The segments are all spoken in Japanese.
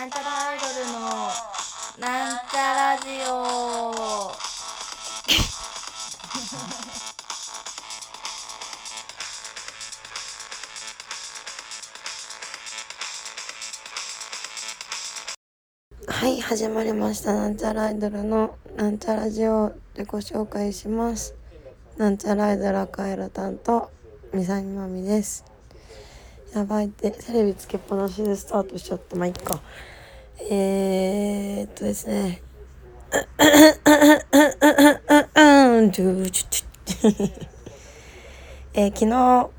なんちゃらアイドルのなんちゃラジオ。はい始まりました。なんちゃらアイドルのなんちゃラジオでご紹介します。なんちゃらアイドル赤色担当みさみまみです。やばい。ってテレビつけっぱなしでスタートしちゃったまあいっか。えー、っとですね。えー、昨日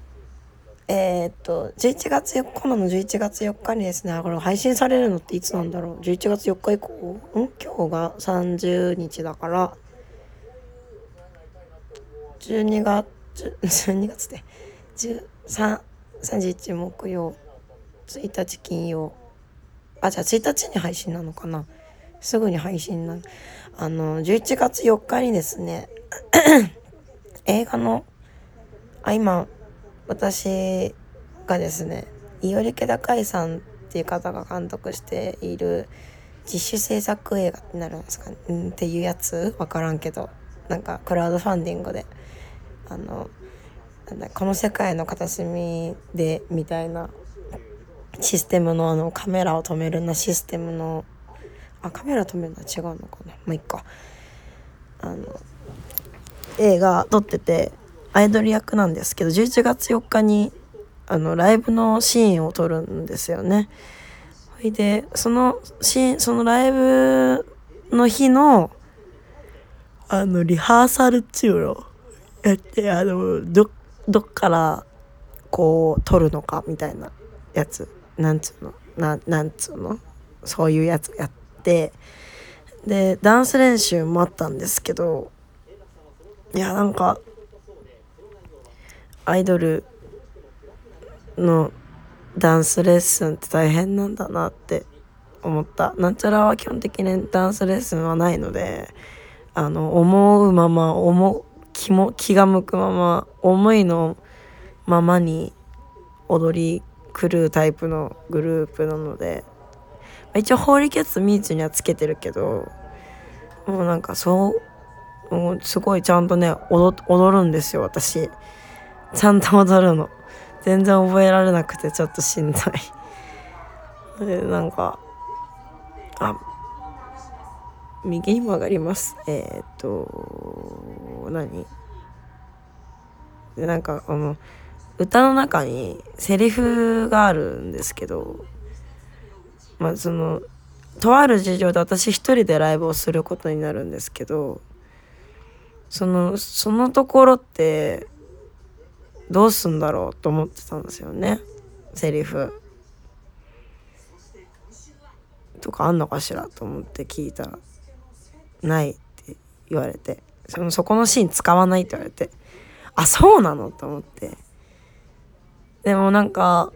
えー、っと11月4日今の。11月4日にですねこれ配信されるのっていつなんだろう。11月4日以降？ん？今日が30日だから。12月12月で13 31木曜1日金曜あじゃあ1日に配信なのかな。すぐに配信なあの11月4日にですね 映画のあ今私がですね伊織家高井さんっていう方が監督している自主制作映画になるんですかね、っていうやつ分からんけどなんかクラウドファンディングであのこの世界の片隅でみたいなシステムのあのカメラを止めるなシステムのあカメラ止めるのは違うのかなまあいっかあの映画撮っててアイドル役なんですけど11月4日にあのライブのシーンを撮るんですよね。ほいでそのシーンそのライブの日のあのリハーサルっちゅうのやってあのどどっからこう撮るのかみたいなやつ。なんつうの？ななんつうの？そういうやつやって。でダンス練習もあったんですけどいやなんかアイドルのダンスレッスンって大変なんだなって思った。なんちゃらは基本的にダンスレッスンはないのであの思うまま思気も気が向くまま思いのままに踊り狂うタイプのグループなので、まあ、一応ホーリーキャッツミーツにはつけてるけどもうなんかそうもうすごいちゃんとね踊踊るんですよ私。ちゃんと踊るの。全然覚えられなくてちょっとしんどい。でなんかあ右に曲がります。えー、っと何？でなんかあの歌の中にセリフがあるんですけどまあそのとある事情で私一人でライブをすることになるんですけどそのそのところってどうすんだろうと思ってたんですよね。セリフ。とかあんのかしらと思って聞いたら。ないって言われてそのそこのシーン使わないって言われてあそうなのと思ってでもなんか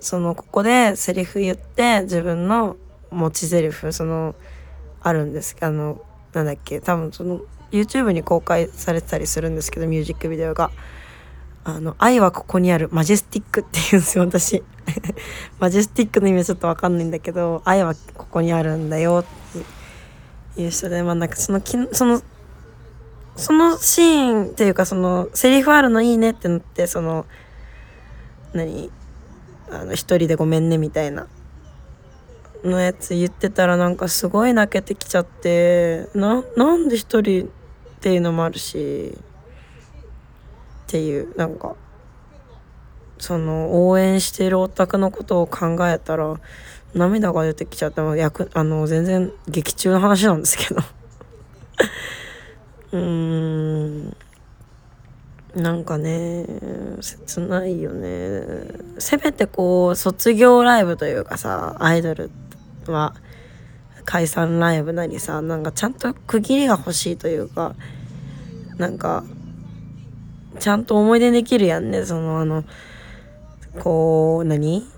そのここでセリフ言って自分の持ち台詞そのあるんですあのなんだっけ多分その YouTube に公開されてたりするんですけどミュージックビデオが。あの、愛はここにある、マジェスティックって言うんですよ、私。マジェスティックの意味はちょっとわかんないんだけど、愛はここにあるんだよっていう人で、まあなんかそのき、その、そのシーンっていうかそのセリフあるのいいねってなってその何？あの一人でごめんねみたいなのやつ言ってたらなんかすごい泣けてきちゃってななんで一人っていうのもあるしっていうなんかその応援してるオタクのことを考えたら涙が出てきちゃって役あの全然劇中の話なんですけど。うーん。なんかね切ないよね。せめてこう卒業ライブというかさアイドルは解散ライブなりさなんかちゃんと区切りが欲しいというかなんかちゃんと思い出できるやんね。そのあのこう何？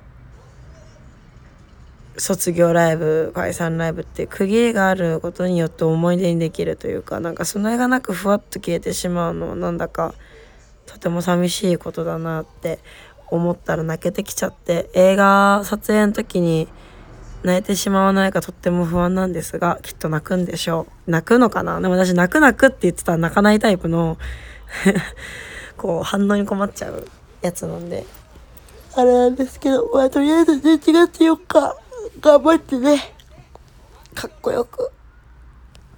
卒業ライブ解散ライブって区切りがあることによって思い出にできるというかなんかその絵がなくふわっと消えてしまうのはなんだかとても寂しいことだなって思ったら泣けてきちゃって映画撮影の時に泣いてしまわないかとっても不安なんですが、きっと泣くんでしょう。泣くのかな？でも私泣く泣くって言ってたら泣かないタイプの こう反応に困っちゃうやつなんで。あれなんですけど、まあとりあえず11月4日、頑張ってね、かっこよく、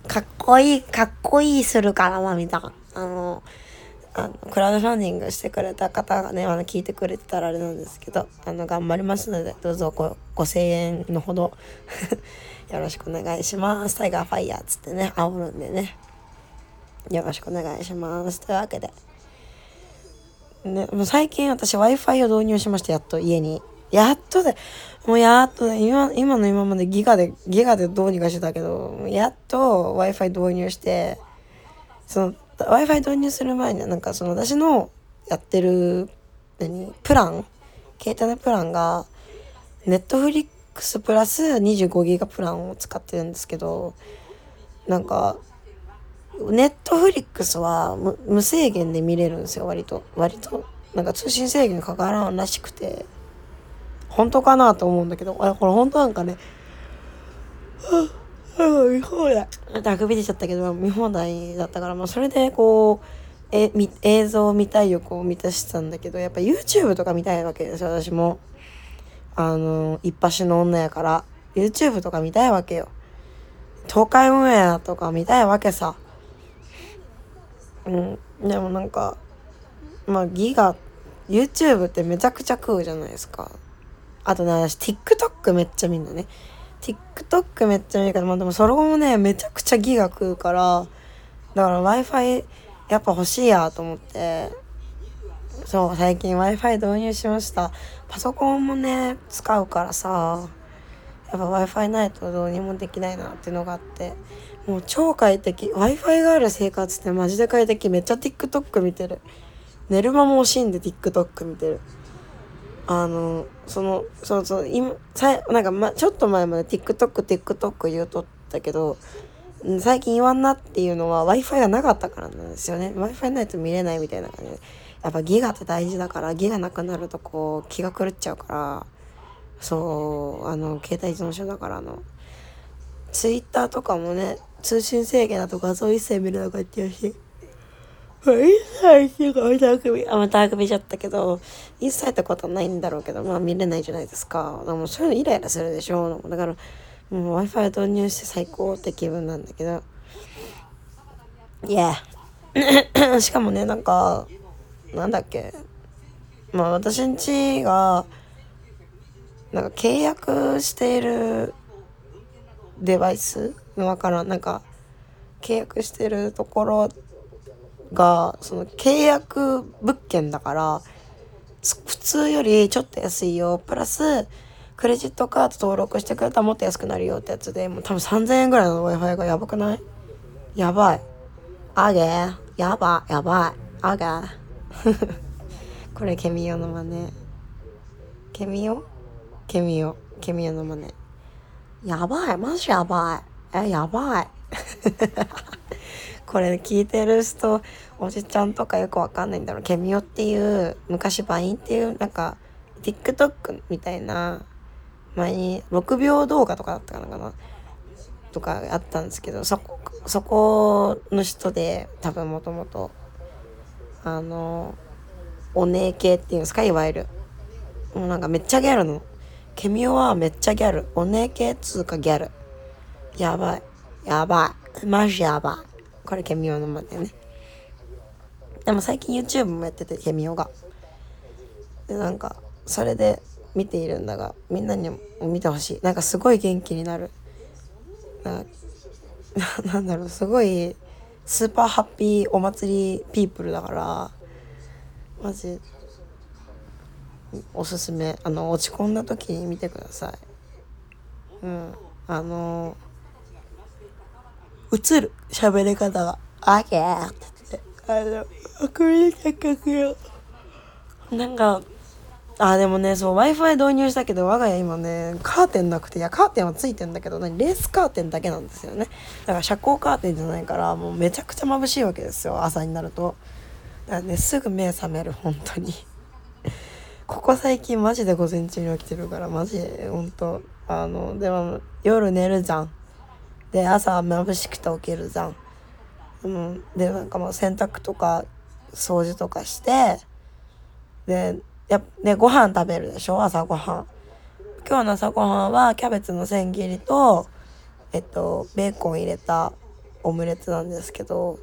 かっこいい、かっこいいするから、まあ見た。あの、あのクラウドファンディングしてくれた方がねあの聞いてくれてたらあれなんですけどあの頑張りますのでどうぞご5000円のほど よろしくお願いします。タイガーファイヤーっつってね煽るんでね。よろしくお願いします。というわけで。ねもう最近私 w i f i を導入しましたやっと家に。やっとでもうやっとで今今の今までギガでギガでどうにかしてたけどやっと Wi-Fi 導入してその w i f i 導入する前にはなんかその私のやってる何？プラン？携帯のプランがネットフリックスプラス25ギガプランを使ってるんですけどなんかネットフリックスは無制限で見れるんですよ割と。割と。なんか通信制限かからんらしくて。本当かなと思うんだけどあれこれ本当なんかね 見放題。あくび出ちゃったけど、見放題だったから、まあ、それでこう、え、み、映像を見たい欲を満たしてたんだけど、やっぱ YouTube とか見たいわけですよ、私も。あの、一発の女やから。YouTube とか見たいわけよ。東海オンエアとか見たいわけさ。うん。でもなんか、まあ、ギガ、YouTube ってめちゃくちゃ食うじゃないですか。あとね、私 TikTok めっちゃ見んのね。TikTok めっちゃ見るから、まあでもそれもね、めちゃくちゃギガ食うから、だから Wi-Fi やっぱ欲しいやと思って、そう、最近 Wi-Fi 導入しました。パソコンもね、使うからさ、やっぱ Wi-Fi ないとどうにもできないなっていうのがあって、もう超快適。Wi-Fi がある生活ってマジで快適。めっちゃ TikTok 見てる。寝る間も惜しいんで TikTok 見てる。あの、その、そうそう、今、さなんか、ま、ちょっと前まで TikTok、TikTok 言うとったけど、最近言わんなっていうのは Wi-Fi がなかったからなんですよね。Wi-Fi ないと見れないみたいな感じで。やっぱギガって大事だから、ギガなくなるとこう気が狂っちゃうから、そう、あの、携帯依存症だからあの、Twitter とかもね、通信制限だと画像一切見れなかったし。一切っていうか、またあくび、あ、またあくびちゃったけど、一切ってことはないんだろうけど、まあ見れないじゃないですか。でもそういうのイライラするでしょ。だから、もう Wi-Fi 導入して最高って気分なんだけど。いや。しかもね、なんか、なんだっけ。まあ私んちが、なんか契約しているデバイス？わからん。なんか、契約してるところがその契約物件だから普通よりちょっと安いよ。プラスクレジットカード登録してくれたらもっと安くなるよってやつでもう多分3000円ぐらいの Wi-Fi がやばくない？やばい。あげ。やばやばい。あげ。これケミヨの真似。ケミヨケミヨケミヨの真似。やばい。マジやばい。えやばい。これ聞いてる人おじちゃんとかよくわかんないんだろう。ケミオっていう昔バインっていうなんか TikTok みたいな前に6秒動画とかだったかなとかあったんですけどそこそこの人で多分もともとあのお姉系っていうんですかいわゆる。もうなんかめっちゃギャルの。ケミオはめっちゃギャル。お姉系っつうかギャル。やばい。やばい。マジやばい。これケミオのまでね。でも最近 YouTube もやっててケミオが。でなんかそれで見ているんだがみんなにも見てほしい。なんかすごい元気になる。な なんだろうすごいスーパーハッピーお祭りピープルだからマジおすすめ。あの落ち込んだ時に見てください。うん。あのー映る。喋り方が「あげー」って言ってあの送りせっかくよなんかあでもねそう w i f i 導入したけど我が家今ねカーテンなくていやカーテンはついてんだけど何レースカーテンだけなんですよねだから遮光カーテンじゃないからもうめちゃくちゃ眩しいわけですよ朝になる。とだからねすぐ目覚める。本当にここ最近マジで午前中に起きてる。からマジで本当あのでも夜寝る。じゃんで朝眩しくて起きるじゃん、うん、でなんかもう洗濯とか掃除とかしてでやでご飯食べるでしょ？朝ごはん今日の朝ごはんはキャベツの千切りとえっとベーコン入れたオムレツなんですけど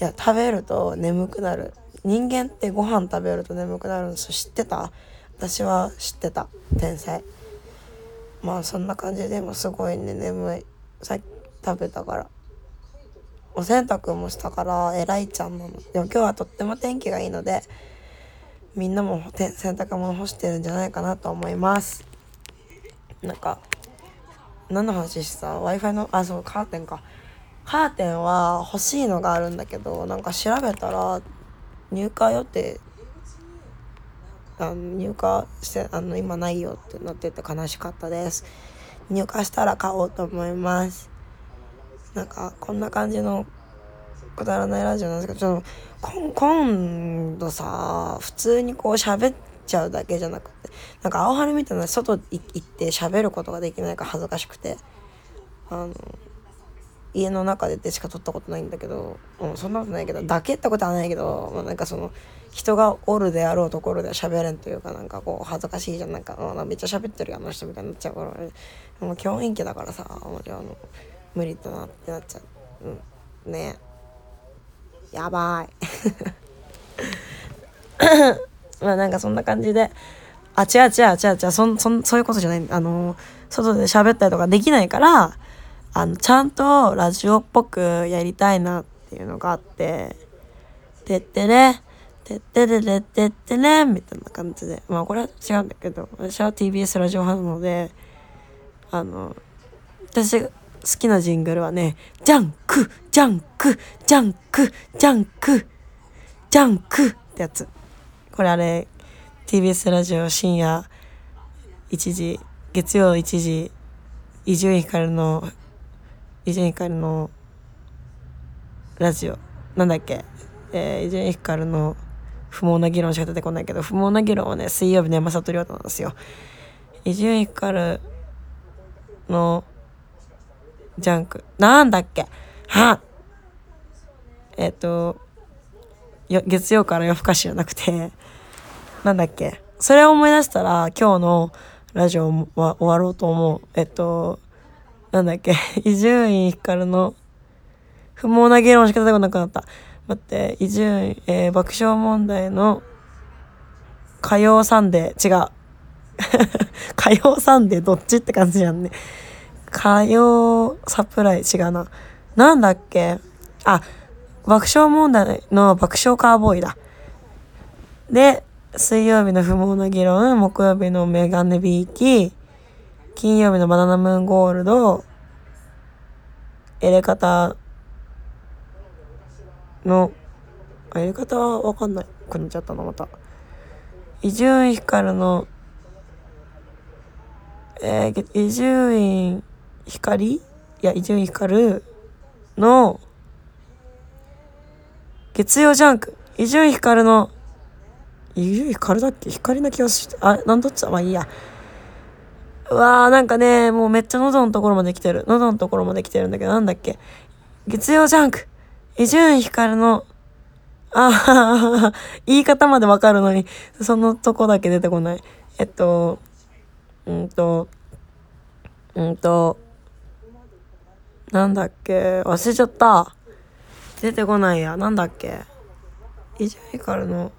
いや食べると眠くなる。人間ってご飯食べると眠くなるんです知ってた？私は知ってた。天才。まあそんな感じでもすごいね眠い。さっき食べたから。お洗濯もしたから偉いちゃんなの。でも今日はとっても天気がいいのでみんなも洗濯物干してるんじゃないかなと思います。なんか何の話してた？W i f i のあそうカーテンか。カーテンは欲しいのがあるんだけどなんか調べたら入荷予定あの入荷してあの今ないよってなってて悲しかったです。入荷したら買おうと思います。なんかこんな感じのくだらないラジオなんですけどちょっと今度さ普通にこう喋っちゃうだけじゃなくてなんか青春みたいな外行って喋ることができないから恥ずかしくてあの家の中ででしか撮ったことないんだけど、うん、そんなことないけどだけってことはないけど、まあ、なんかその人がおるであろうところで喋れんというかなんかこう恥ずかしいじゃんなんか、うん、めっちゃ喋ってるよあの人みたいになっちゃうから、もう教員家だからさもうあの無理だなってなっちゃう。うん。ね。やばい。まあなんかそんな感じで。あ違う違う違う違う。そんそんそういうことじゃない。あの外で喋ったりとかできないからあのちゃんとラジオっぽくやりたいなっていうのがあって「てってれ。てってれれてってれ」みたいな感じで。まあこれは違うんだけど。私は TBS ラジオ派なのであの私好きなジングルはね「ジャンクジャンクジャンクジャンクジャンク」ってやつ。これあれ TBS ラジオ深夜1時月曜1時伊集院光の伊集院光のラジオ。なんだっけ？えー伊集院光の不毛な議論しか出てこないけど不毛な議論はね水曜日の山里亮太なんですよ。伊集院光のジャンク。なんだっけ？はえっ、ー、と月曜から夜更かしじゃなくて。なんだっけ？それを思い出したら今日のラジオは終わろうと思う。えっとなんだっけ、伊集院光の不毛な議論しか出てこなくなった。待って、伊集院、えー、爆笑問題の火曜サンデー、違う。火曜サンデーどっちって感じやんね。火曜サプライ違うな。なんだっけ？あ、爆笑問題の爆笑カーボーイだ。で、水曜日の不毛な議論、木曜日のメガネびいき、金曜日のバナナムーンゴールド、入れ方の、あ入れ方はわかんないくなっちゃったな、また。伊集院光の、えー、伊集院光？いや、伊集院光の、月曜ジャンク。伊集院光の、伊集院光だっけ？光な気がして、あ、なんどっちまあいいや。うわーなんかね、もうめっちゃ喉のところまで来てる。喉のところまで来てるんだけど、なんだっけ？月曜ジャンク。伊集院光の、あは言い方までわかるのに、そのとこだけ出てこない。えっと、うんと、うんと、なんだっけ？忘れちゃった。出てこないや。なんだっけ？伊集院光の、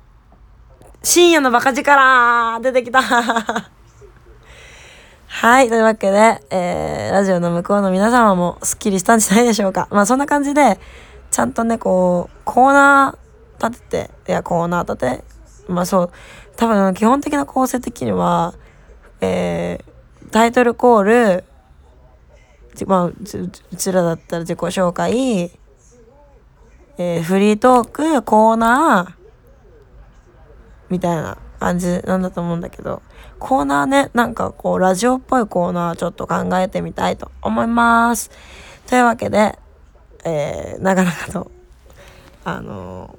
深夜のバカ力出てきた はい。というわけで、えー、ラジオの向こうの皆様もスッキリしたんじゃないでしょうか。まあそんな感じで、ちゃんとね、こう、コーナー立てて、いや、コーナー立て、まあそう、多分基本的な構成的には、えー、タイトルコール、まあうちらだったら自己紹介、えー、フリートーク、コーナー、みたいな感じなんだと思うんだけど、コーナーね、なんかこう、ラジオっぽいコーナーちょっと考えてみたいと思います。というわけで、えー、なかなかと、あの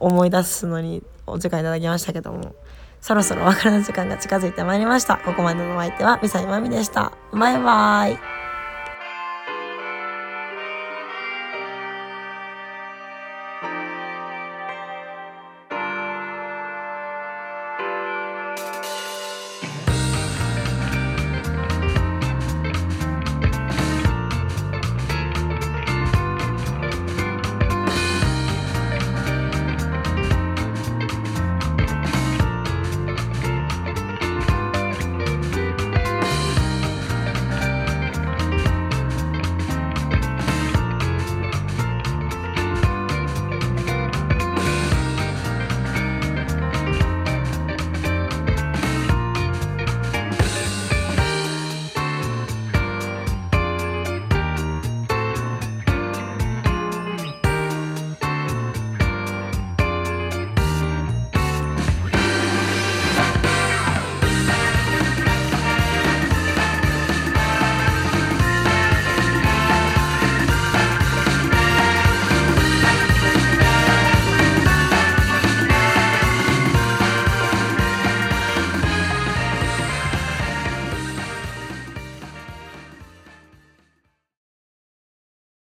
ー、思い出すのにお時間いただきましたけども、そろそろお別れの時間が近づいてまいりました。ここまでのお相手は、ミサイマミでした。バイバイ。